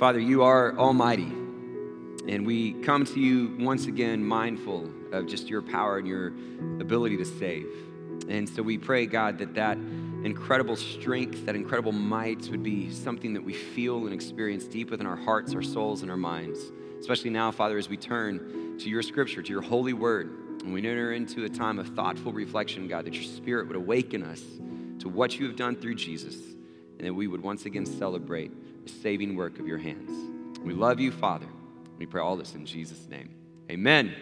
Father, you are almighty. And we come to you once again mindful of just your power and your ability to save. And so we pray, God, that that incredible strength, that incredible might would be something that we feel and experience deep within our hearts, our souls, and our minds. Especially now, Father, as we turn to your scripture, to your holy word, and we enter into a time of thoughtful reflection, God, that your spirit would awaken us to what you have done through Jesus, and that we would once again celebrate saving work of your hands. We love you, Father. We pray all this in Jesus' name. Amen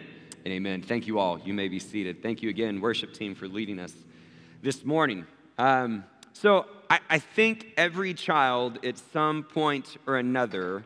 and amen. Thank you all. You may be seated. Thank you again, worship team, for leading us this morning. Um, so I, I think every child at some point or another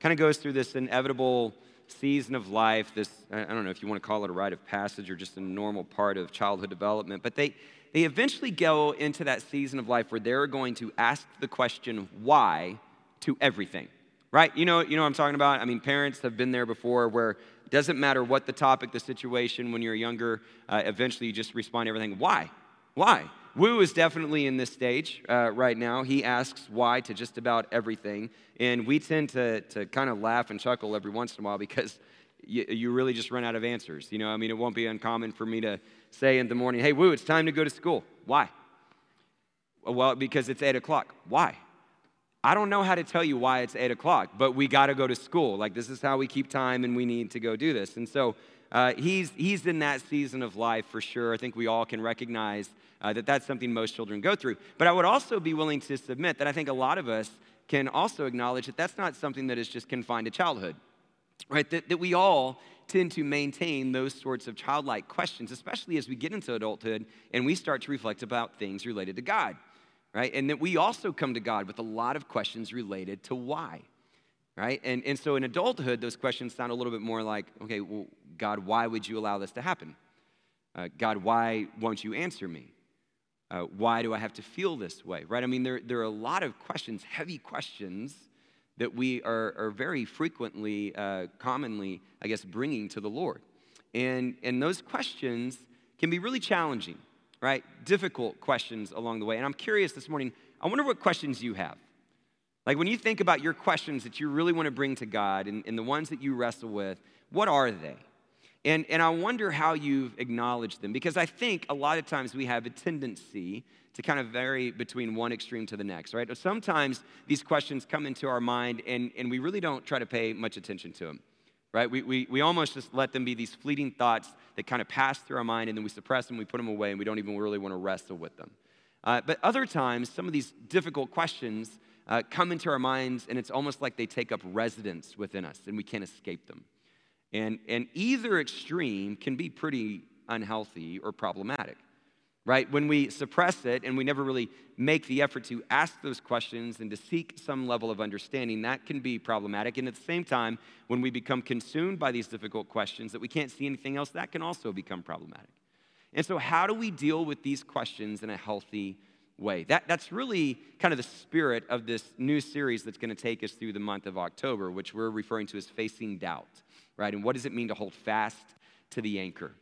kind of goes through this inevitable season of life, this, I don't know if you want to call it a rite of passage or just a normal part of childhood development, but they, they eventually go into that season of life where they're going to ask the question, why, to everything, right? You know, you know what I'm talking about? I mean, parents have been there before where it doesn't matter what the topic, the situation, when you're younger, uh, eventually you just respond to everything, why? Why? Wu is definitely in this stage uh, right now. He asks why to just about everything. And we tend to, to kind of laugh and chuckle every once in a while because you, really just run out of answers. You know, I mean, it won't be uncommon for me to say in the morning, hey, Wu, it's time to go to school. Why? Well, because it's 8 o'clock. Why? I don't know how to tell you why it's 8 o'clock, but we got to go to school. Like, this is how we keep time and we need to go do this. And so uh, he's, he's in that season of life for sure. I think we all can recognize uh, that that's something most children go through. But I would also be willing to submit that I think a lot of us can also acknowledge that that's not something that is just confined to childhood, right? That, that we all tend to maintain those sorts of childlike questions, especially as we get into adulthood and we start to reflect about things related to God, right? And that we also come to God with a lot of questions related to why, right? And, and so in adulthood, those questions sound a little bit more like, okay, well, God, why would you allow this to happen? Uh, God, why won't you answer me? Uh, why do I have to feel this way, right? I mean, there, there are a lot of questions, heavy questions, that we are, are very frequently, uh, commonly, I guess, bringing to the Lord. And, and those questions can be really challenging, right? Difficult questions along the way. And I'm curious this morning, I wonder what questions you have. Like when you think about your questions that you really want to bring to God and, and the ones that you wrestle with, what are they? And, and I wonder how you've acknowledged them because I think a lot of times we have a tendency to kind of vary between one extreme to the next, right? Sometimes these questions come into our mind and, and we really don't try to pay much attention to them, right? We, we, we almost just let them be these fleeting thoughts that kind of pass through our mind and then we suppress them, we put them away, and we don't even really want to wrestle with them. Uh, but other times, some of these difficult questions uh, come into our minds and it's almost like they take up residence within us and we can't escape them. And, and either extreme can be pretty unhealthy or problematic, right? When we suppress it and we never really make the effort to ask those questions and to seek some level of understanding, that can be problematic. And at the same time, when we become consumed by these difficult questions that we can't see anything else, that can also become problematic. And so, how do we deal with these questions in a healthy way? That, that's really kind of the spirit of this new series that's going to take us through the month of October, which we're referring to as Facing Doubt right? And what does it mean to hold fast to the anchor?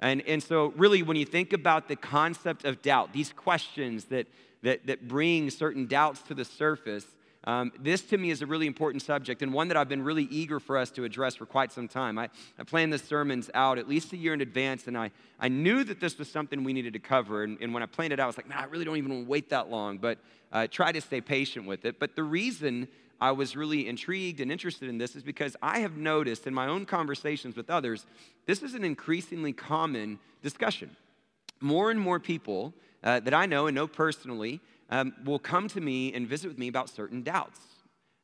And, and so, really, when you think about the concept of doubt, these questions that, that, that bring certain doubts to the surface, um, this to me is a really important subject and one that I've been really eager for us to address for quite some time. I, I planned the sermons out at least a year in advance, and I, I knew that this was something we needed to cover. And, and when I planned it out, I was like, man, I really don't even want to wait that long, but uh, try to stay patient with it. But the reason I was really intrigued and interested in this is because I have noticed in my own conversations with others, this is an increasingly common discussion. More and more people uh, that I know and know personally um, will come to me and visit with me about certain doubts.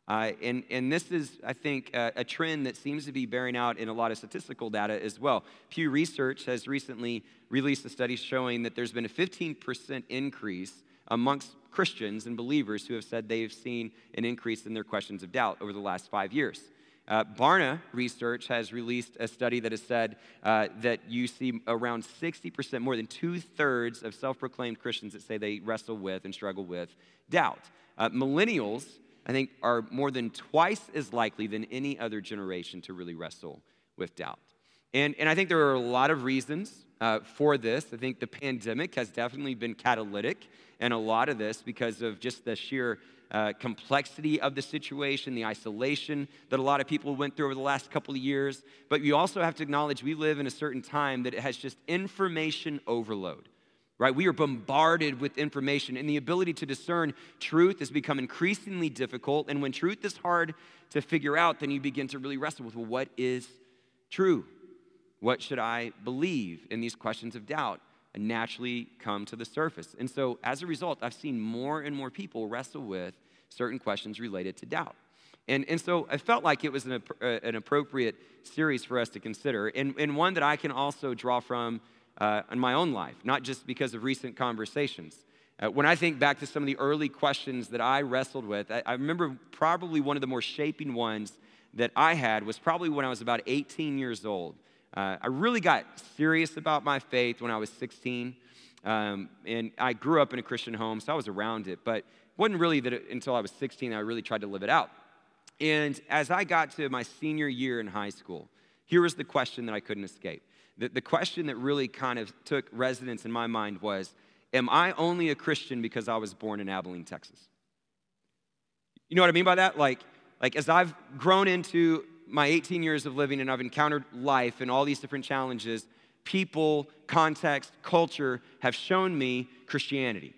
Uh, and, and this is, I think, uh, a trend that seems to be bearing out in a lot of statistical data as well. Pew Research has recently released a study showing that there's been a 15% increase amongst Christians and believers who have said they've seen an increase in their questions of doubt over the last five years. Uh, Barna Research has released a study that has said uh, that you see around 60%, more than two thirds of self proclaimed Christians that say they wrestle with and struggle with doubt. Uh, millennials, I think, are more than twice as likely than any other generation to really wrestle with doubt. And, and I think there are a lot of reasons uh, for this. I think the pandemic has definitely been catalytic and a lot of this because of just the sheer uh, complexity of the situation, the isolation that a lot of people went through over the last couple of years. But you also have to acknowledge we live in a certain time that it has just information overload right? We are bombarded with information, and the ability to discern truth has become increasingly difficult. And when truth is hard to figure out, then you begin to really wrestle with well, what is true? What should I believe? in these questions of doubt naturally come to the surface. And so, as a result, I've seen more and more people wrestle with certain questions related to doubt. And, and so I felt like it was an, uh, an appropriate series for us to consider, and, and one that I can also draw from uh, in my own life, not just because of recent conversations. Uh, when I think back to some of the early questions that I wrestled with, I, I remember probably one of the more shaping ones that I had was probably when I was about 18 years old. Uh, I really got serious about my faith when I was 16. Um, and I grew up in a Christian home, so I was around it. But it wasn't really that until I was 16 I really tried to live it out. And as I got to my senior year in high school, here was the question that I couldn't escape the, the question that really kind of took residence in my mind was Am I only a Christian because I was born in Abilene, Texas? You know what I mean by that? Like, like as I've grown into my 18 years of living and I've encountered life and all these different challenges, people, context, culture have shown me Christianity.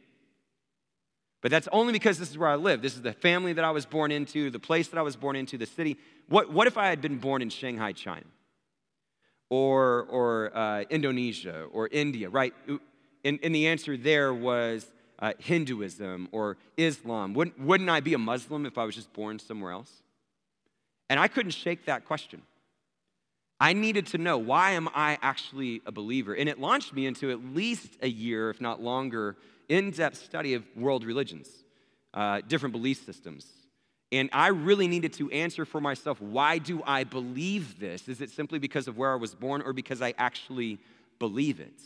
But that's only because this is where I live. This is the family that I was born into, the place that I was born into, the city. What, what if I had been born in Shanghai, China? or, or uh, Indonesia or India, right? And, and the answer there was uh, Hinduism or Islam. Wouldn't, wouldn't I be a Muslim if I was just born somewhere else? And I couldn't shake that question. I needed to know why am I actually a believer? And it launched me into at least a year, if not longer, in depth study of world religions, uh, different belief systems, and I really needed to answer for myself why do I believe this? Is it simply because of where I was born or because I actually believe it?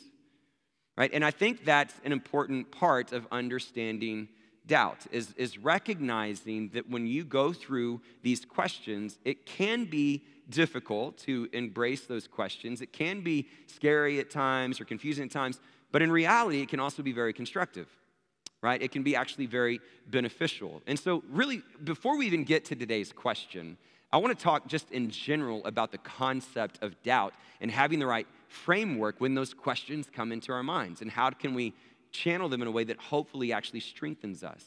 Right? And I think that's an important part of understanding doubt is, is recognizing that when you go through these questions, it can be difficult to embrace those questions. It can be scary at times or confusing at times, but in reality, it can also be very constructive right? It can be actually very beneficial. And so, really, before we even get to today's question, I want to talk just in general about the concept of doubt and having the right framework when those questions come into our minds and how can we channel them in a way that hopefully actually strengthens us.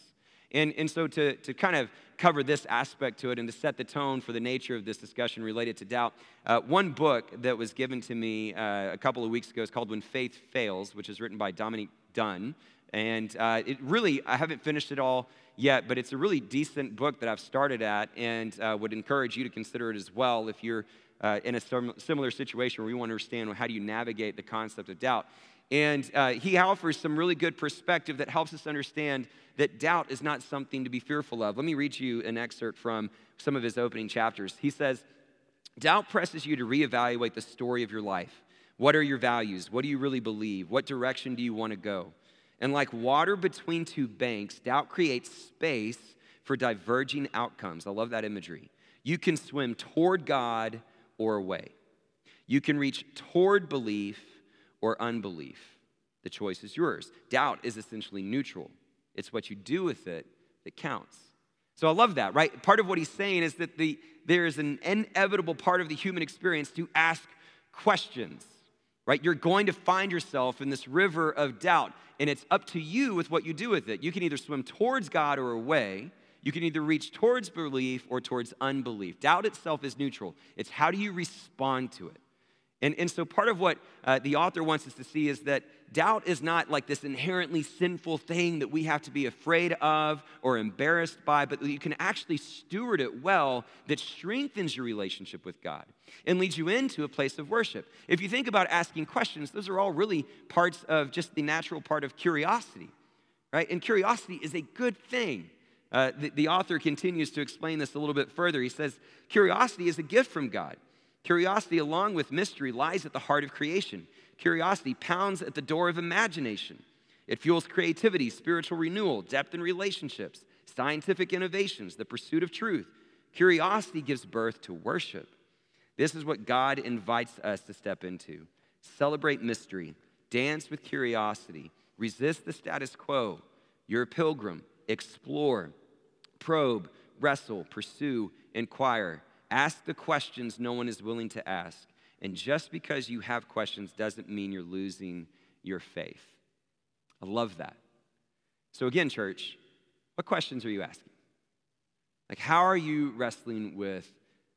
And, and so, to, to kind of cover this aspect to it and to set the tone for the nature of this discussion related to doubt, uh, one book that was given to me uh, a couple of weeks ago is called When Faith Fails, which is written by Dominic Done. And uh, it really, I haven't finished it all yet, but it's a really decent book that I've started at and uh, would encourage you to consider it as well if you're uh, in a similar situation where you want to understand well, how do you navigate the concept of doubt. And uh, he offers some really good perspective that helps us understand that doubt is not something to be fearful of. Let me read you an excerpt from some of his opening chapters. He says, Doubt presses you to reevaluate the story of your life. What are your values? What do you really believe? What direction do you want to go? And like water between two banks, doubt creates space for diverging outcomes. I love that imagery. You can swim toward God or away. You can reach toward belief or unbelief. The choice is yours. Doubt is essentially neutral, it's what you do with it that counts. So I love that, right? Part of what he's saying is that the, there is an inevitable part of the human experience to ask questions right? You're going to find yourself in this river of doubt, and it's up to you with what you do with it. You can either swim towards God or away. You can either reach towards belief or towards unbelief. Doubt itself is neutral, it's how do you respond to it? And, and so, part of what uh, the author wants us to see is that doubt is not like this inherently sinful thing that we have to be afraid of or embarrassed by, but you can actually steward it well that strengthens your relationship with God and leads you into a place of worship. If you think about asking questions, those are all really parts of just the natural part of curiosity, right? And curiosity is a good thing. Uh, the, the author continues to explain this a little bit further. He says, Curiosity is a gift from God. Curiosity, along with mystery, lies at the heart of creation. Curiosity pounds at the door of imagination. It fuels creativity, spiritual renewal, depth in relationships, scientific innovations, the pursuit of truth. Curiosity gives birth to worship. This is what God invites us to step into. Celebrate mystery, dance with curiosity, resist the status quo. You're a pilgrim, explore, probe, wrestle, pursue, inquire. Ask the questions no one is willing to ask. And just because you have questions doesn't mean you're losing your faith. I love that. So, again, church, what questions are you asking? Like, how are you wrestling with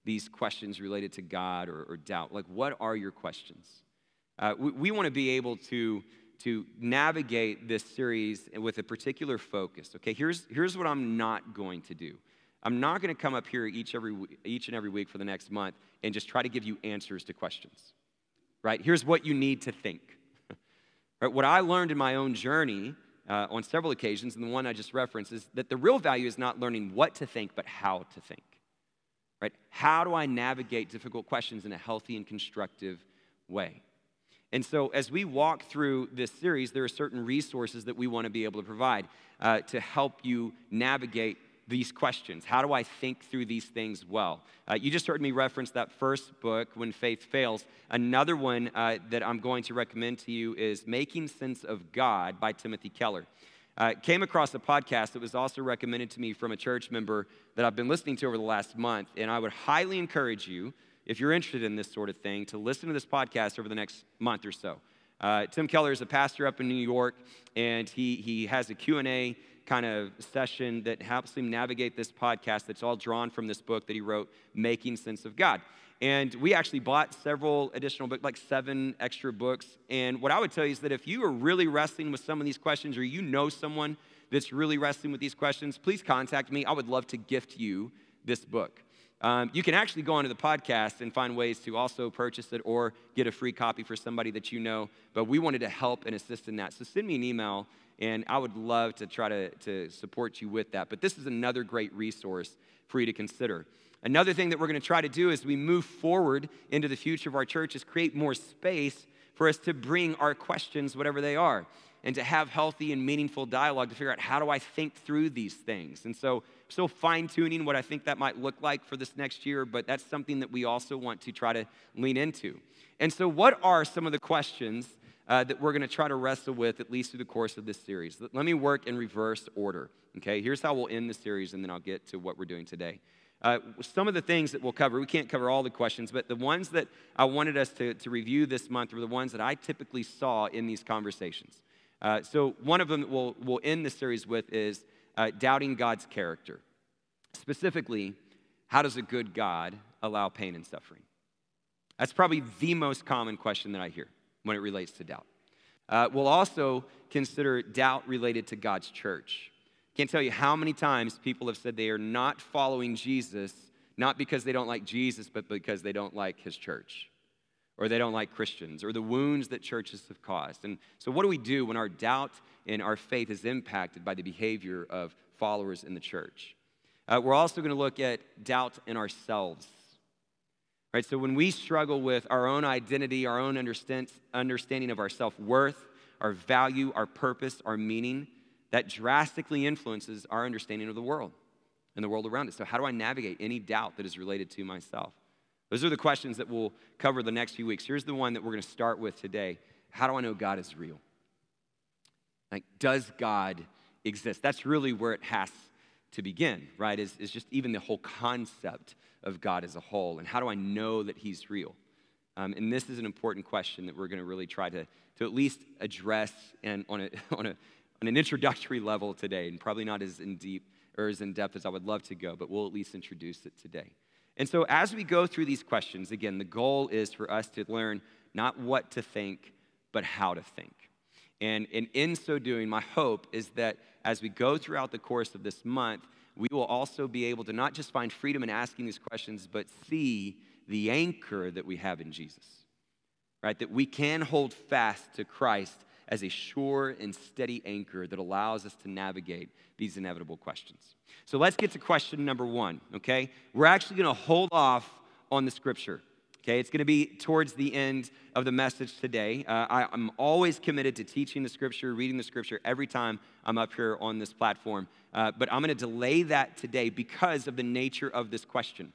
these questions related to God or, or doubt? Like, what are your questions? Uh, we, we want to be able to, to navigate this series with a particular focus. Okay, here's, here's what I'm not going to do. I'm not going to come up here each, every, each and every week for the next month and just try to give you answers to questions. Right? Here's what you need to think. right? What I learned in my own journey uh, on several occasions, and the one I just referenced, is that the real value is not learning what to think, but how to think. Right? How do I navigate difficult questions in a healthy and constructive way? And so, as we walk through this series, there are certain resources that we want to be able to provide uh, to help you navigate these questions? How do I think through these things well? Uh, you just heard me reference that first book, When Faith Fails. Another one uh, that I'm going to recommend to you is Making Sense of God by Timothy Keller. Uh, came across a podcast that was also recommended to me from a church member that I've been listening to over the last month, and I would highly encourage you, if you're interested in this sort of thing, to listen to this podcast over the next month or so. Uh, Tim Keller is a pastor up in New York, and he, he has a Q&A kind of session that helps him navigate this podcast that's all drawn from this book that he wrote, Making Sense of God. And we actually bought several additional books, like seven extra books. And what I would tell you is that if you are really wrestling with some of these questions or you know someone that's really wrestling with these questions, please contact me. I would love to gift you this book. Um, you can actually go onto the podcast and find ways to also purchase it or get a free copy for somebody that you know. But we wanted to help and assist in that. So send me an email and I would love to try to, to support you with that. But this is another great resource for you to consider. Another thing that we're going to try to do as we move forward into the future of our church is create more space for us to bring our questions, whatever they are, and to have healthy and meaningful dialogue to figure out how do I think through these things. And so, still fine tuning what I think that might look like for this next year, but that's something that we also want to try to lean into. And so, what are some of the questions uh, that we're going to try to wrestle with at least through the course of this series. Let me work in reverse order. Okay, here's how we'll end the series, and then I'll get to what we're doing today. Uh, some of the things that we'll cover, we can't cover all the questions, but the ones that I wanted us to, to review this month were the ones that I typically saw in these conversations. Uh, so, one of them that we'll, we'll end the series with is uh, doubting God's character. Specifically, how does a good God allow pain and suffering? That's probably the most common question that I hear when it relates to doubt. Uh, we'll also consider doubt related to God's church. Can't tell you how many times people have said they are not following Jesus, not because they don't like Jesus, but because they don't like his church, or they don't like Christians, or the wounds that churches have caused. And so, what do we do when our doubt in our faith is impacted by the behavior of followers in the church? Uh, we're also going to look at doubt in ourselves. Right? So when we struggle with our own identity, our own understand, understanding of our self worth, our value, our purpose, our meaning, that drastically influences our understanding of the world and the world around us. So, how do I navigate any doubt that is related to myself? Those are the questions that we'll cover the next few weeks. Here's the one that we're going to start with today How do I know God is real? Like, does God exist? That's really where it has to begin, right? Is, is just even the whole concept of God as a whole. And how do I know that He's real? Um, and this is an important question that we're going to really try to, to at least address and on, a, on, a, on an introductory level today, and probably not as in deep or as in depth as I would love to go, but we'll at least introduce it today. And so, as we go through these questions, again, the goal is for us to learn not what to think, but how to think. And, and in so doing, my hope is that as we go throughout the course of this month, we will also be able to not just find freedom in asking these questions, but see the anchor that we have in Jesus, right? That we can hold fast to Christ as a sure and steady anchor that allows us to navigate these inevitable questions. So let's get to question number one, okay? We're actually gonna hold off on the scripture. Okay, it's going to be towards the end of the message today. Uh, I, am always committed to teaching the scripture, reading the scripture every time I'm up here on this platform. Uh, but I'm going to delay that today because of the nature of this question,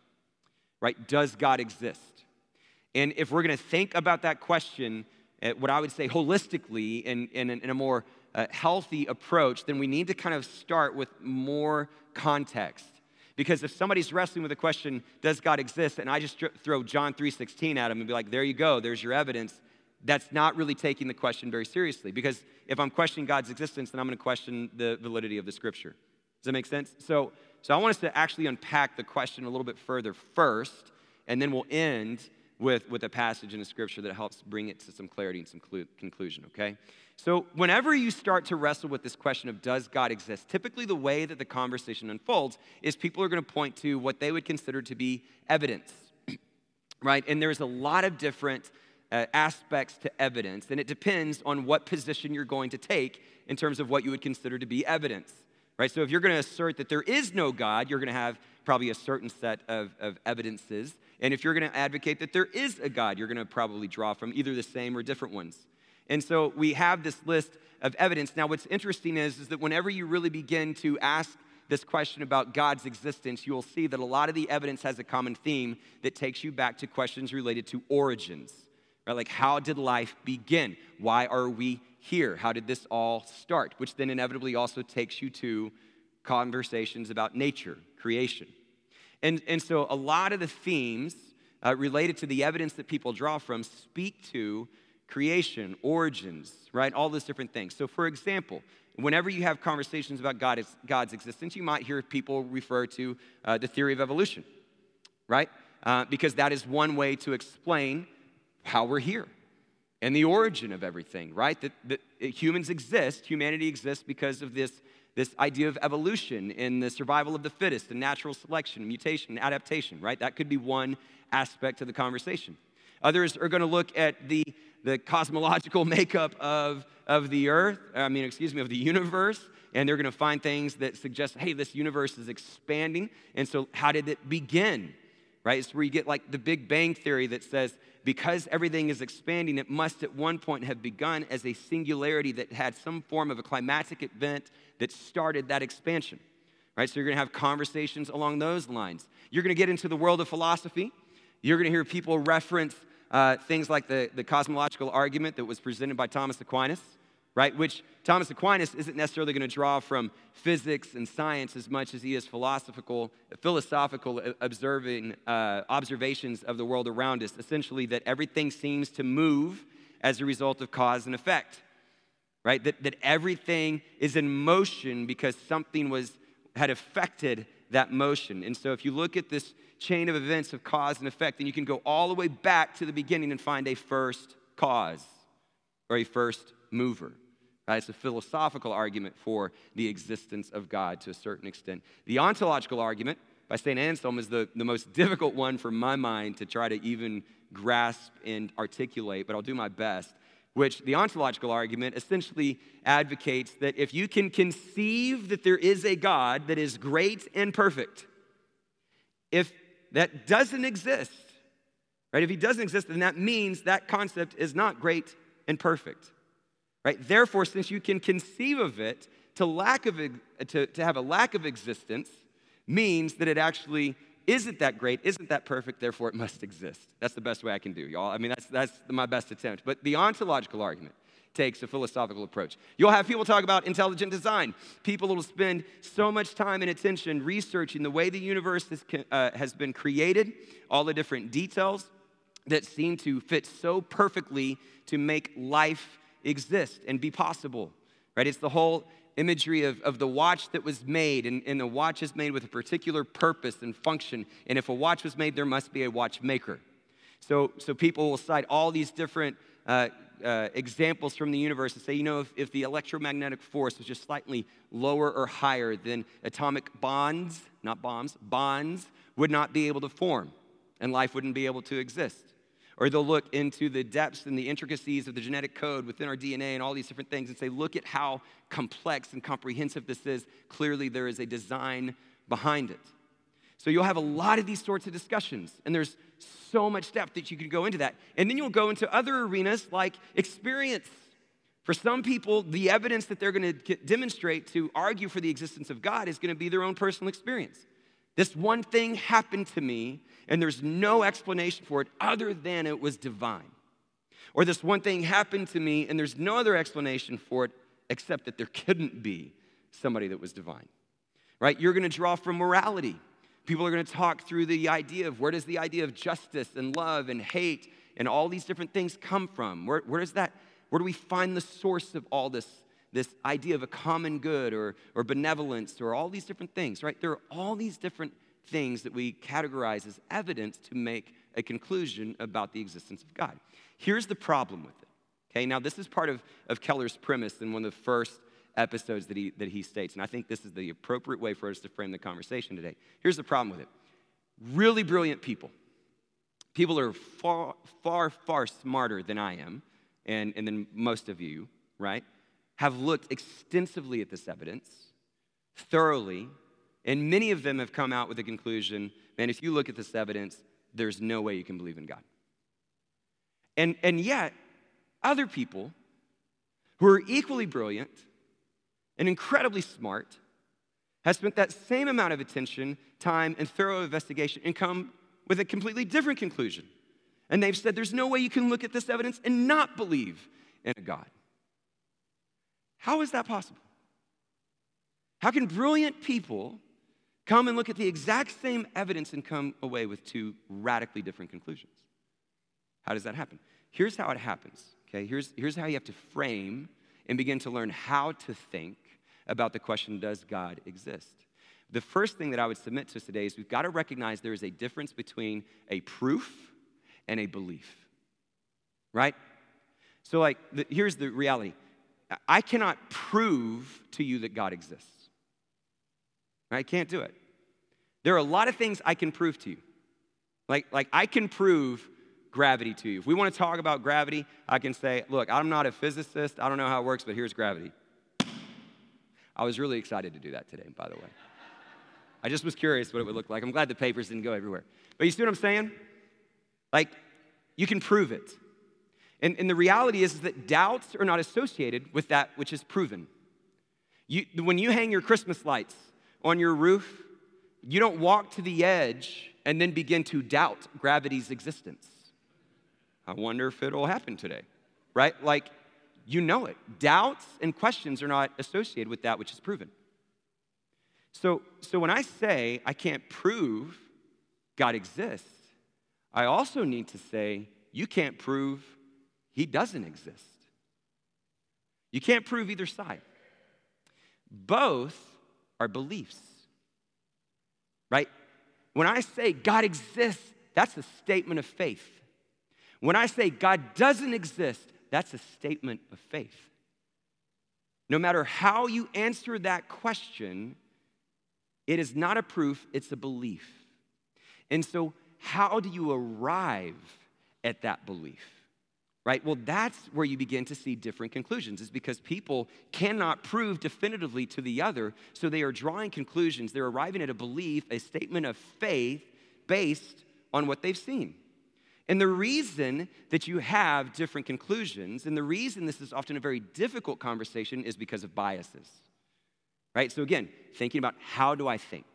right? Does God exist? And if we're going to think about that question, uh, what I would say holistically in, in, in a more a healthy approach, then we need to kind of start with more context. Because if somebody's wrestling with the question, does God exist? And I just throw John 3.16 at them and be like, there you go, there's your evidence. That's not really taking the question very seriously. Because if I'm questioning God's existence, then I'm going to question the validity of the scripture. Does that make sense? So, so I want us to actually unpack the question a little bit further first, and then we'll end with, with a passage in the scripture that helps bring it to some clarity and some clu- conclusion, okay? So, whenever you start to wrestle with this question of does God exist, typically the way that the conversation unfolds is people are going to point to what they would consider to be evidence, right? And there's a lot of different uh, aspects to evidence, and it depends on what position you're going to take in terms of what you would consider to be evidence, right? So, if you're going to assert that there is no God, you're going to have probably a certain set of, of evidences. And if you're going to advocate that there is a God, you're going to probably draw from either the same or different ones. And so we have this list of evidence. Now, what's interesting is, is that whenever you really begin to ask this question about God's existence, you will see that a lot of the evidence has a common theme that takes you back to questions related to origins. Right? Like, how did life begin? Why are we here? How did this all start? Which then inevitably also takes you to conversations about nature, creation. And, and so, a lot of the themes uh, related to the evidence that people draw from speak to creation, origins, right? All those different things. So, for example, whenever you have conversations about God, God's existence, you might hear people refer to uh, the theory of evolution, right? Uh, because that is one way to explain how we're here and the origin of everything, right? That, that humans exist, humanity exists because of this, this idea of evolution and the survival of the fittest and natural selection, mutation, adaptation, right? That could be one aspect of the conversation. Others are going to look at the the cosmological makeup of, of the earth, I mean, excuse me, of the universe, and they're going to find things that suggest, hey, this universe is expanding. And so, how did it begin? Right? It's where you get like the Big Bang Theory that says, because everything is expanding, it must at one point have begun as a singularity that had some form of a climatic event that started that expansion. Right? So, you're going to have conversations along those lines. You're going to get into the world of philosophy. You're going to hear people reference uh, things like the, the cosmological argument that was presented by Thomas Aquinas, right? Which Thomas Aquinas isn't necessarily going to draw from physics and science as much as he is philosophical, philosophical observing uh, observations of the world around us. Essentially, that everything seems to move as a result of cause and effect, right? That, that everything is in motion because something was had affected that motion. And so, if you look at this chain of events of cause and effect, then you can go all the way back to the beginning and find a first cause or a first mover. Right? It's a philosophical argument for the existence of God to a certain extent. The ontological argument by St. Anselm is the, the most difficult one for my mind to try to even grasp and articulate, but I'll do my best. Which the ontological argument essentially advocates that if you can conceive that there is a God that is great and perfect, if that doesn't exist, right? If he doesn't exist, then that means that concept is not great and perfect, right? Therefore, since you can conceive of it, to, lack of, to, to have a lack of existence means that it actually isn't that great, isn't that perfect, therefore it must exist. That's the best way I can do, y'all. I mean, that's, that's my best attempt. But the ontological argument takes a philosophical approach. You'll have people talk about intelligent design. People will spend so much time and attention researching the way the universe has, uh, has been created, all the different details that seem to fit so perfectly to make life exist and be possible, right? It's the whole imagery of, of the watch that was made, and, and the watch is made with a particular purpose and function. And if a watch was made, there must be a watchmaker. So, so people will cite all these different uh, uh, examples from the universe and say, you know, if, if the electromagnetic force was just slightly lower or higher, then atomic bonds, not bombs, bonds would not be able to form and life wouldn't be able to exist. Or they'll look into the depths and the intricacies of the genetic code within our DNA and all these different things and say, look at how complex and comprehensive this is. Clearly, there is a design behind it. So you'll have a lot of these sorts of discussions, and there's so much depth that you can go into that. And then you'll go into other arenas like experience. For some people, the evidence that they're going to demonstrate to argue for the existence of God is going to be their own personal experience. This one thing happened to me, and there's no explanation for it other than it was divine. Or this one thing happened to me, and there's no other explanation for it except that there couldn't be somebody that was divine. Right? You're going to draw from morality. People are going to talk through the idea of where does the idea of justice and love and hate and all these different things come from? Where, where does that, where do we find the source of all this, this idea of a common good or, or benevolence or all these different things, right? There are all these different things that we categorize as evidence to make a conclusion about the existence of God. Here's the problem with it. Okay, now this is part of, of Keller's premise in one of the first episodes that he, that he states, and I think this is the appropriate way for us to frame the conversation today. Here's the problem with it really brilliant people, people are far, far, far smarter than I am and, and than most of you, right? Have looked extensively at this evidence, thoroughly, and many of them have come out with the conclusion man, if you look at this evidence, there's no way you can believe in God. And, and yet, other people who are equally brilliant and incredibly smart have spent that same amount of attention, time, and thorough investigation and come with a completely different conclusion. And they've said there's no way you can look at this evidence and not believe in a God. How is that possible? How can brilliant people come and look at the exact same evidence and come away with two radically different conclusions? How does that happen? Here's how it happens Okay, here's, here's how you have to frame and begin to learn how to think about the question Does God exist? The first thing that I would submit to us today is we've got to recognize there is a difference between a proof and a belief, right? So, like, the, here's the reality I cannot prove to you that God exists. I can't do it. There are a lot of things I can prove to you. Like, like I can prove gravity to you. If we want to talk about gravity, I can say, look, I'm not a physicist. I don't know how it works, but here's gravity. I was really excited to do that today, by the way. I just was curious what it would look like. I'm glad the papers didn't go everywhere. But you see what I'm saying? Like, you can prove it. And, and the reality is, that doubts are not associated with that which is proven. You, when you hang your Christmas lights on your roof, you don't walk to the edge and then begin to doubt gravity's existence. I wonder if it'll happen today, right? Like, you know it. Doubts and questions are not associated with that which is proven. So, so when I say I can't prove God exists, I also need to say you can't prove he doesn't exist. You can't prove either side. Both are beliefs, right? When I say God exists, that's a statement of faith. When I say God doesn't exist, that's a statement of faith. No matter how you answer that question, it is not a proof, it's a belief. And so, how do you arrive at that belief? Right? Well, that's where you begin to see different conclusions, is because people cannot prove definitively to the other, so they are drawing conclusions. They're arriving at a belief, a statement of faith based on what they've seen. And the reason that you have different conclusions, and the reason this is often a very difficult conversation, is because of biases. Right? So, again, thinking about how do I think?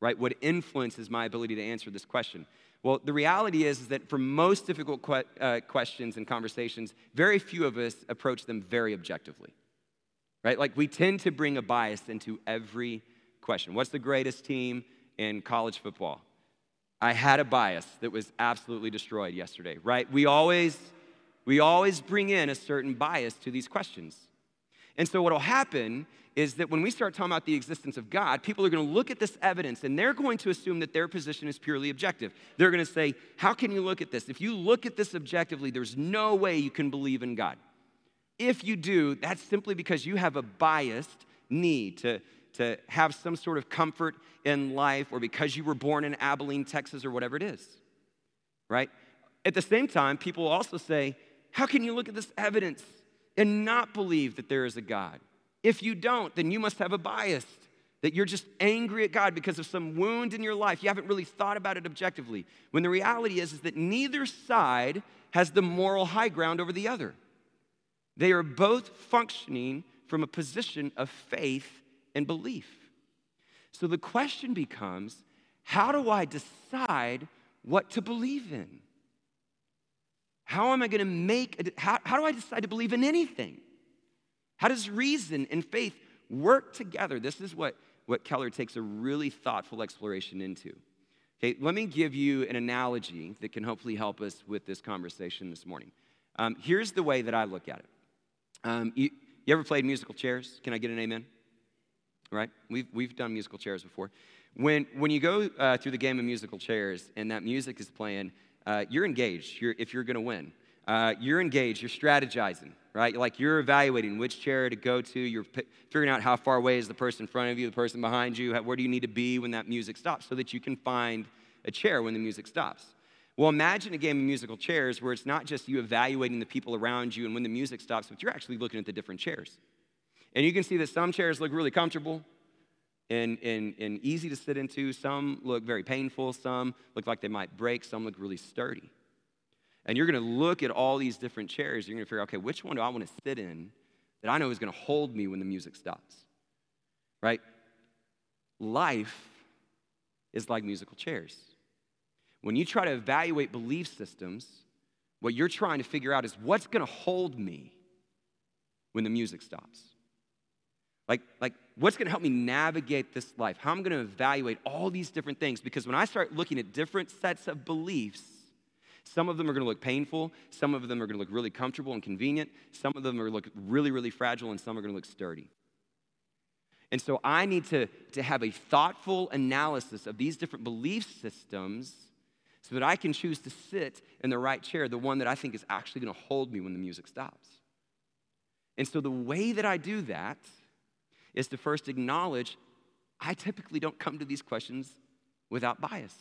Right? What influences my ability to answer this question? Well, the reality is, is that for most difficult que- uh, questions and conversations, very few of us approach them very objectively. Right? Like we tend to bring a bias into every question. What's the greatest team in college football? I had a bias that was absolutely destroyed yesterday, right? We always, we always bring in a certain bias to these questions. And so, what will happen is that when we start talking about the existence of God, people are going to look at this evidence and they're going to assume that their position is purely objective. They're going to say, How can you look at this? If you look at this objectively, there's no way you can believe in God. If you do, that's simply because you have a biased need to, to have some sort of comfort in life or because you were born in Abilene, Texas, or whatever it is, right? At the same time, people also say, How can you look at this evidence and not believe that there is a God? If you don't, then you must have a bias that you're just angry at God because of some wound in your life. You haven't really thought about it objectively. When the reality is, is that neither side has the moral high ground over the other. They are both functioning from a position of faith and belief. So the question becomes how do I decide what to believe in? How am I going to make, a, how, how do I decide to believe in anything? How does reason and faith work together? This is what, what Keller takes a really thoughtful exploration into. Okay, let me give you an analogy that can hopefully help us with this conversation this morning. Um, here's the way that I look at it. Um, you, you ever played musical chairs? Can I get an amen? Right? We've, we've done musical chairs before. When, when you go uh, through the game of musical chairs and that music is playing, uh, you're engaged you're, if you're going to win. Uh, you're engaged, you're strategizing, right? Like you're evaluating which chair to go to, you're p- figuring out how far away is the person in front of you, the person behind you, how, where do you need to be when that music stops so that you can find a chair when the music stops. Well, imagine a game of musical chairs where it's not just you evaluating the people around you and when the music stops, but you're actually looking at the different chairs. And you can see that some chairs look really comfortable, and, and, and easy to sit into. Some look very painful. Some look like they might break. Some look really sturdy. And you're going to look at all these different chairs. You're going to figure, okay, which one do I want to sit in that I know is going to hold me when the music stops? Right? Life is like musical chairs. When you try to evaluate belief systems, what you're trying to figure out is what's going to hold me when the music stops? Like, like what's going to help me navigate this life? How I'm going to evaluate all these different things. Because when I start looking at different sets of beliefs, some of them are going to look painful, some of them are going to look really comfortable and convenient, some of them are going to look really, really fragile, and some are going to look sturdy. And so I need to, to have a thoughtful analysis of these different belief systems so that I can choose to sit in the right chair, the one that I think is actually going to hold me when the music stops. And so the way that I do that is to first acknowledge I typically don't come to these questions without bias.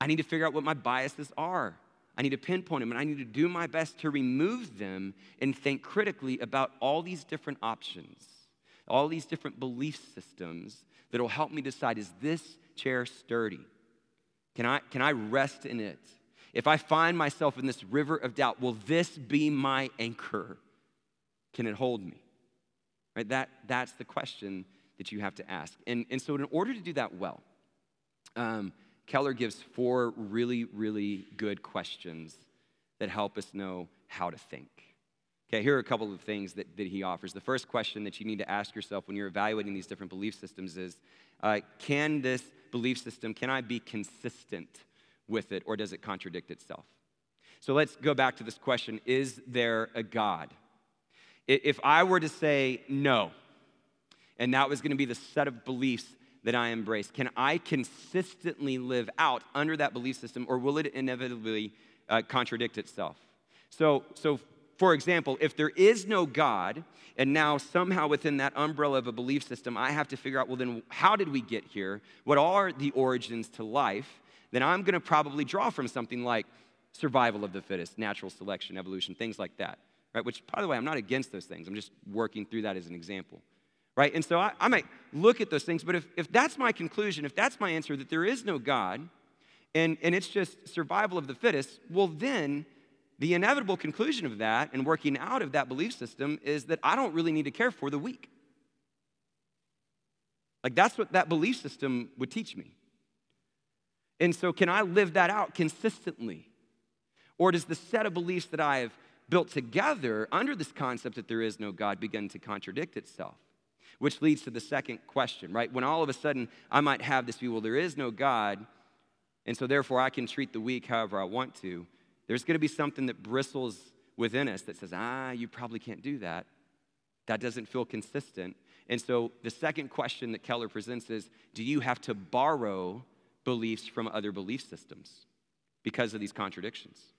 I need to figure out what my biases are. I need to pinpoint them and I need to do my best to remove them and think critically about all these different options, all these different belief systems that will help me decide is this chair sturdy? Can I, can I rest in it? If I find myself in this river of doubt, will this be my anchor? Can it hold me? Right? That, that's the question that you have to ask. And, and so, in order to do that well, um, Keller gives four really, really good questions that help us know how to think. Okay, here are a couple of things that, that he offers. The first question that you need to ask yourself when you're evaluating these different belief systems is uh, Can this belief system, can I be consistent with it or does it contradict itself? So let's go back to this question Is there a God? If I were to say no, and that was going to be the set of beliefs that I embrace, can I consistently live out under that belief system, or will it inevitably uh, contradict itself? So, so, for example, if there is no God, and now somehow within that umbrella of a belief system, I have to figure out, well, then how did we get here? What are the origins to life? Then I'm going to probably draw from something like survival of the fittest, natural selection, evolution, things like that right? Which, by the way, I'm not against those things. I'm just working through that as an example, right? And so I, I might look at those things, but if, if that's my conclusion, if that's my answer, that there is no God, and, and it's just survival of the fittest, well, then the inevitable conclusion of that and working out of that belief system is that I don't really need to care for the weak. Like, that's what that belief system would teach me. And so, can I live that out consistently? Or does the set of beliefs that I have built together under this concept that there is no God begin to contradict itself. Which leads to the second question, right? When all of a sudden I might have this view, well, there is no God, and so therefore I can treat the weak however I want to, there's gonna be something that bristles within us that says, ah, you probably can't do that. That doesn't feel consistent. And so the second question that Keller presents is do you have to borrow beliefs from other belief systems because of these contradictions?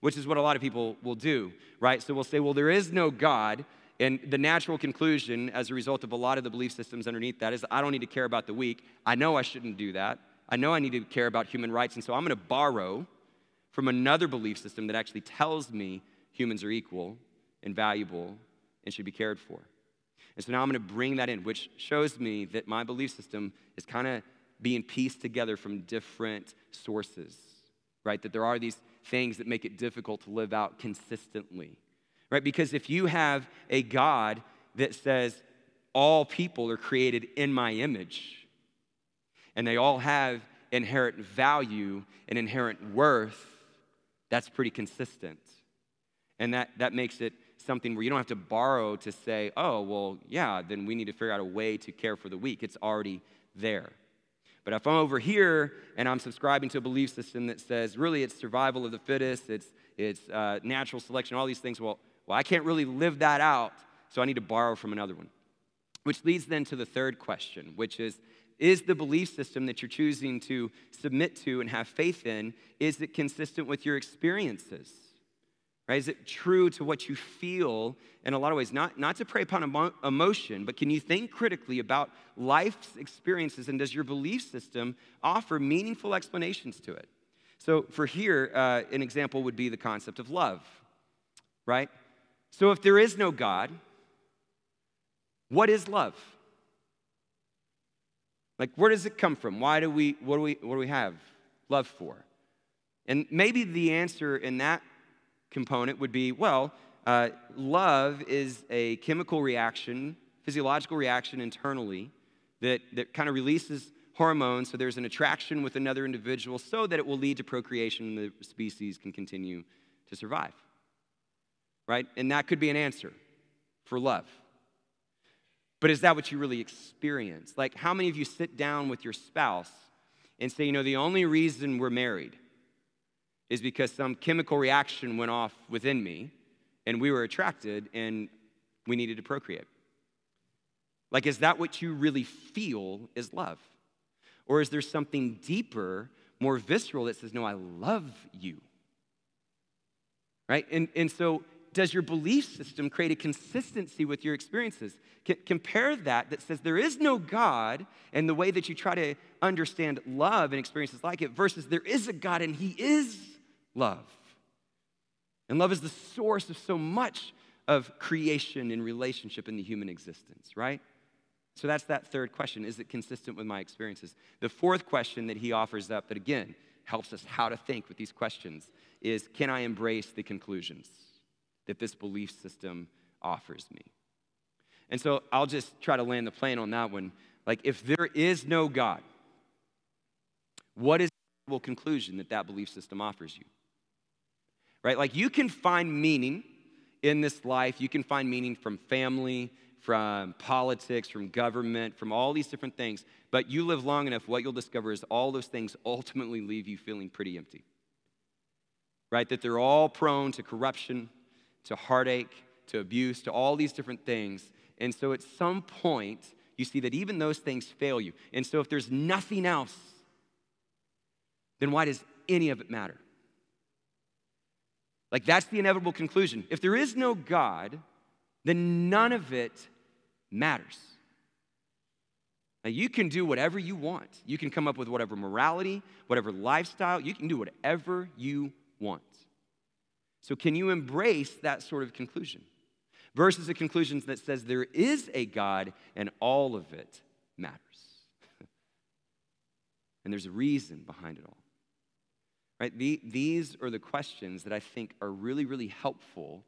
Which is what a lot of people will do, right? So we'll say, well, there is no God. And the natural conclusion, as a result of a lot of the belief systems underneath that, is I don't need to care about the weak. I know I shouldn't do that. I know I need to care about human rights. And so I'm going to borrow from another belief system that actually tells me humans are equal and valuable and should be cared for. And so now I'm going to bring that in, which shows me that my belief system is kind of being pieced together from different sources, right? That there are these things that make it difficult to live out consistently, right? Because if you have a God that says, all people are created in my image, and they all have inherent value and inherent worth, that's pretty consistent. And that, that makes it something where you don't have to borrow to say, oh, well, yeah, then we need to figure out a way to care for the weak. It's already there. But if I'm over here and I'm subscribing to a belief system that says really it's survival of the fittest, it's, it's uh, natural selection, all these things, well, well, I can't really live that out, so I need to borrow from another one. Which leads then to the third question, which is is the belief system that you're choosing to submit to and have faith in is it consistent with your experiences right? Is it true to what you feel in a lot of ways? Not, not to prey upon emo- emotion but can you think critically about life's experiences and does your belief system offer meaningful explanations to it? So for here uh, an example would be the concept of love right? So if there is no god what is love? Like, where does it come from? Why do we, what do we, what do we have love for? And maybe the answer in that component would be well, uh, love is a chemical reaction, physiological reaction internally that, that kind of releases hormones so there's an attraction with another individual so that it will lead to procreation and the species can continue to survive. Right? And that could be an answer for love. But is that what you really experience? Like, how many of you sit down with your spouse and say, you know, the only reason we're married is because some chemical reaction went off within me and we were attracted and we needed to procreate? Like, is that what you really feel is love? Or is there something deeper, more visceral that says, no, I love you? Right? And, and so does your belief system create a consistency with your experiences? C- compare that that says there is no God and the way that you try to understand love and experiences like it versus there is a God and He is love. And love is the source of so much of creation and relationship in the human existence, right? So that's that third question. Is it consistent with my experiences? The fourth question that he offers up, that again helps us how to think with these questions, is can I embrace the conclusions? that this belief system offers me. And so I'll just try to land the plane on that one. Like, if there is no God, what is the conclusion that that belief system offers you? Right? Like, you can find meaning in this life, you can find meaning from family, from politics, from government, from all these different things. But you live long enough, what you'll discover is all those things ultimately leave you feeling pretty empty. Right? That they're all prone to corruption, to heartache, to abuse, to all these different things. And so at some point, you see that even those things fail you. And so if there's nothing else, then why does any of it matter? Like that's the inevitable conclusion. If there is no God, then none of it matters. Now, you can do whatever you want. You can come up with whatever morality, whatever lifestyle, you can do whatever you want. So, can you embrace that sort of conclusion? Versus a conclusion that says there is a God and all of it matters. and there's a reason behind it all. Right? The, these are the questions that I think are really, really helpful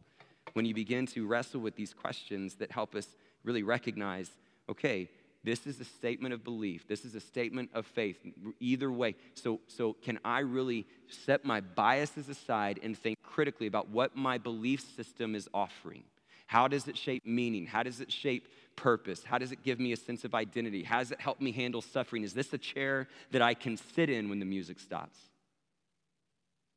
when you begin to wrestle with these questions that help us really recognize okay, this is a statement of belief. This is a statement of faith. Either way. So, so can I really set my biases aside and think critically about what my belief system is offering? How does it shape meaning? How does it shape purpose? How does it give me a sense of identity? How does it help me handle suffering? Is this a chair that I can sit in when the music stops?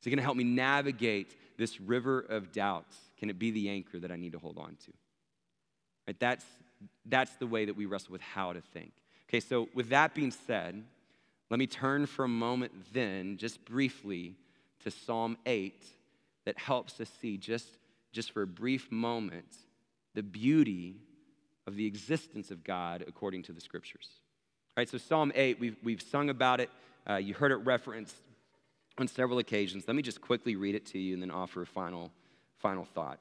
Is it going to help me navigate this river of doubts? Can it be the anchor that I need to hold on to? Right, that's, that's the way that we wrestle with how to think. Okay, so with that being said, let me turn for a moment then, just briefly, to Psalm 8 that helps us see just, just for a brief moment the beauty of the existence of God according to the scriptures. All right, so Psalm 8, we've, we've sung about it. Uh, you heard it referenced on several occasions. Let me just quickly read it to you and then offer a final, final thought.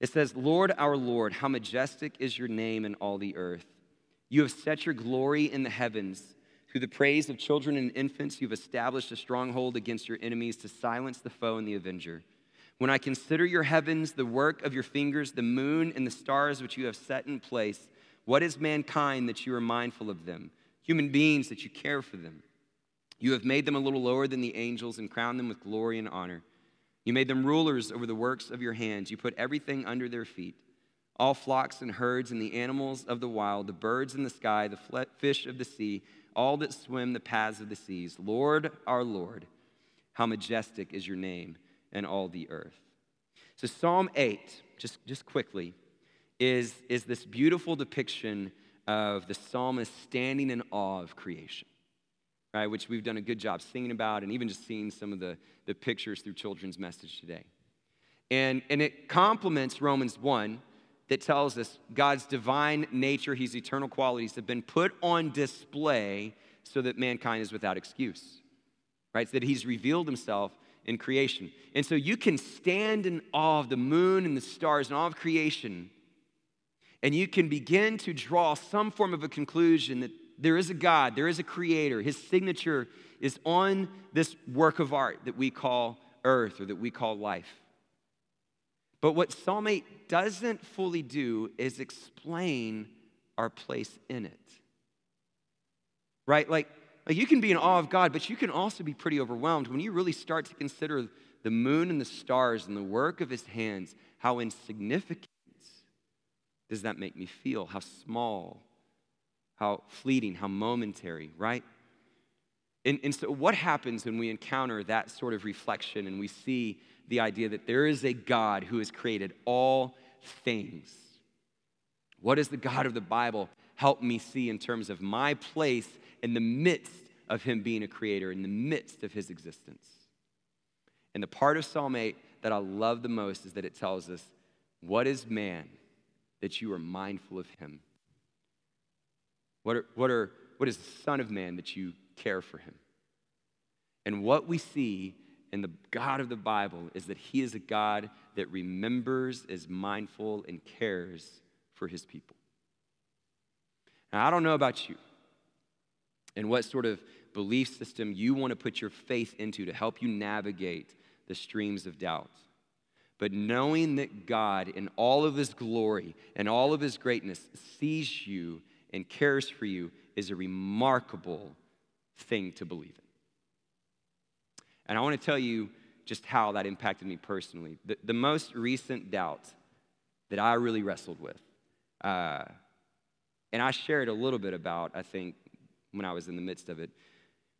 It says, Lord, our Lord, how majestic is your name in all the earth. You have set your glory in the heavens. Through the praise of children and infants, you've established a stronghold against your enemies to silence the foe and the avenger. When I consider your heavens, the work of your fingers, the moon and the stars which you have set in place, what is mankind that you are mindful of them? Human beings that you care for them. You have made them a little lower than the angels and crowned them with glory and honor. You made them rulers over the works of your hands. You put everything under their feet all flocks and herds and the animals of the wild, the birds in the sky, the fish of the sea, all that swim the paths of the seas. Lord, our Lord, how majestic is your name in all the earth. So, Psalm 8, just, just quickly, is, is this beautiful depiction of the psalmist standing in awe of creation, right? Which we've done a good job singing about and even just seeing some of the, the pictures through children's message today. And, and it complements Romans 1 that tells us God's divine nature, his eternal qualities have been put on display so that mankind is without excuse, right? So that he's revealed himself in creation. And so you can stand in awe of the moon and the stars and all of creation, and you can begin to draw some form of a conclusion that there is a God, there is a creator, his signature is on this work of art that we call earth or that we call life. But what Psalm 8 doesn't fully do is explain our place in it. Right? Like, like you can be in awe of God, but you can also be pretty overwhelmed when you really start to consider the moon and the stars and the work of his hands. How insignificant does that make me feel? How small, how fleeting, how momentary, right? And, and so, what happens when we encounter that sort of reflection and we see the idea that there is a God who has created all things. What does the God of the Bible help me see in terms of my place in the midst of Him being a creator, in the midst of His existence? And the part of Psalm 8 that I love the most is that it tells us, What is man that you are mindful of him? What, are, what, are, what is the Son of Man that you care for him? And what we see in the God of the Bible is that He is a God that remembers, is mindful, and cares for His people. Now, I don't know about you and what sort of belief system you want to put your faith into to help you navigate the streams of doubt. But knowing that God, in all of His glory and all of His greatness, sees you and cares for you is a remarkable thing to believe in. And I want to tell you just how that impacted me personally. The, the most recent doubt that I really wrestled with, uh, and I shared a little bit about, I think, when I was in the midst of it,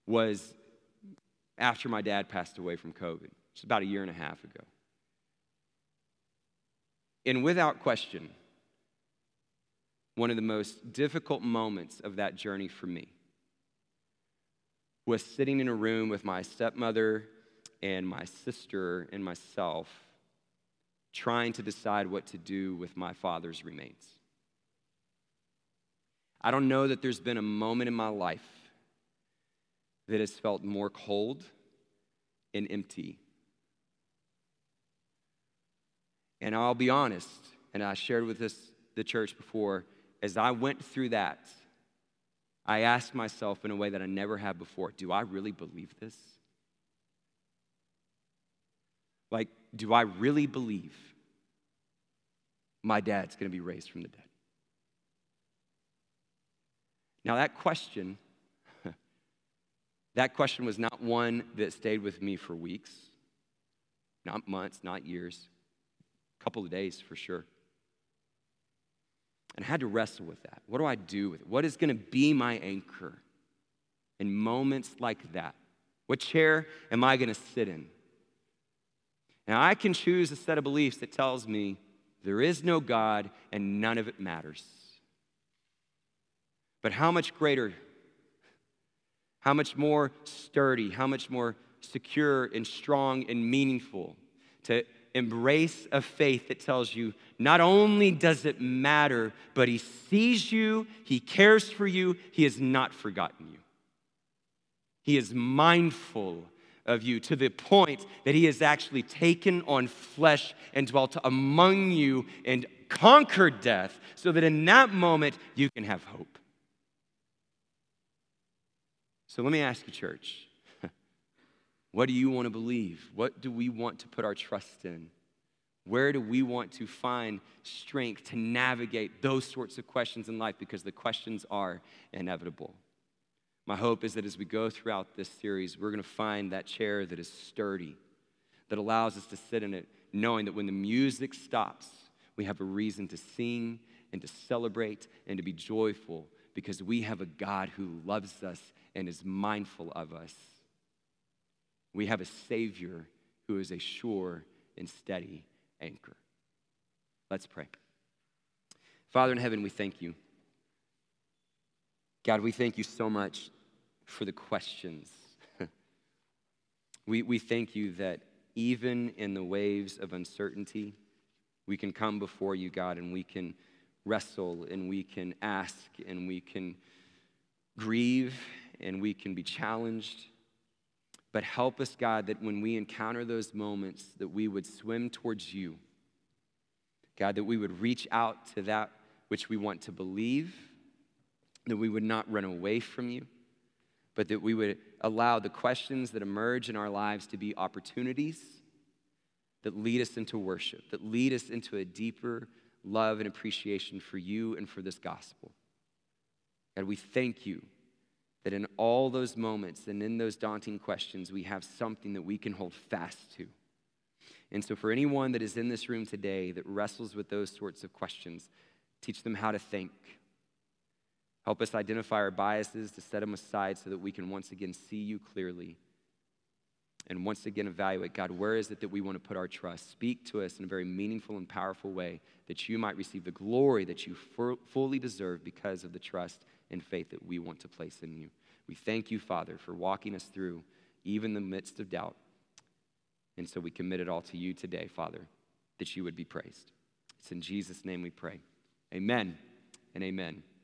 was after my dad passed away from COVID. It's about a year and a half ago. And without question, one of the most difficult moments of that journey for me was sitting in a room with my stepmother and my sister and myself, trying to decide what to do with my father's remains. I don't know that there's been a moment in my life that has felt more cold and empty. And I'll be honest, and I shared with this the church before, as I went through that, I asked myself in a way that I never had before do I really believe this? Like, do I really believe my dad's going to be raised from the dead? Now, that question, that question was not one that stayed with me for weeks, not months, not years, a couple of days for sure. And I had to wrestle with that. What do I do with it? What is going to be my anchor in moments like that? What chair am I going to sit in? Now, I can choose a set of beliefs that tells me there is no God and none of it matters. But how much greater, how much more sturdy, how much more secure and strong and meaningful to embrace a faith that tells you not only does it matter, but He sees you, He cares for you, He has not forgotten you. He is mindful of you to the point that He has actually taken on flesh and dwelt among you and conquered death so that in that moment you can have hope. So let me ask you, church. What do you want to believe? What do we want to put our trust in? Where do we want to find strength to navigate those sorts of questions in life? Because the questions are inevitable. My hope is that as we go throughout this series, we're going to find that chair that is sturdy, that allows us to sit in it knowing that when the music stops, we have a reason to sing and to celebrate and to be joyful because we have a God who loves us and is mindful of us. We have a Savior who is a sure and steady anchor. Let's pray. Father in heaven, we thank you. God, we thank you so much for the questions. we, we thank you that even in the waves of uncertainty, we can come before you, God, and we can wrestle and we can ask and we can grieve and we can be challenged. But help us, God, that when we encounter those moments, that we would swim towards you. God, that we would reach out to that which we want to believe, that we would not run away from you, but that we would allow the questions that emerge in our lives to be opportunities that lead us into worship, that lead us into a deeper love and appreciation for you and for this gospel. God, we thank you that in all those moments and in those daunting questions, we have something that we can hold fast to. And so, for anyone that is in this room today that wrestles with those sorts of questions, teach them how to think. Help us identify our biases to set them aside so that we can once again see you clearly and once again evaluate God, where is it that we want to put our trust? Speak to us in a very meaningful and powerful way that you might receive the glory that you fully deserve because of the trust and faith that we want to place in you. We thank you, Father, for walking us through even the midst of doubt. And so we commit it all to you today, Father, that you would be praised. It's in Jesus' name we pray. Amen and amen.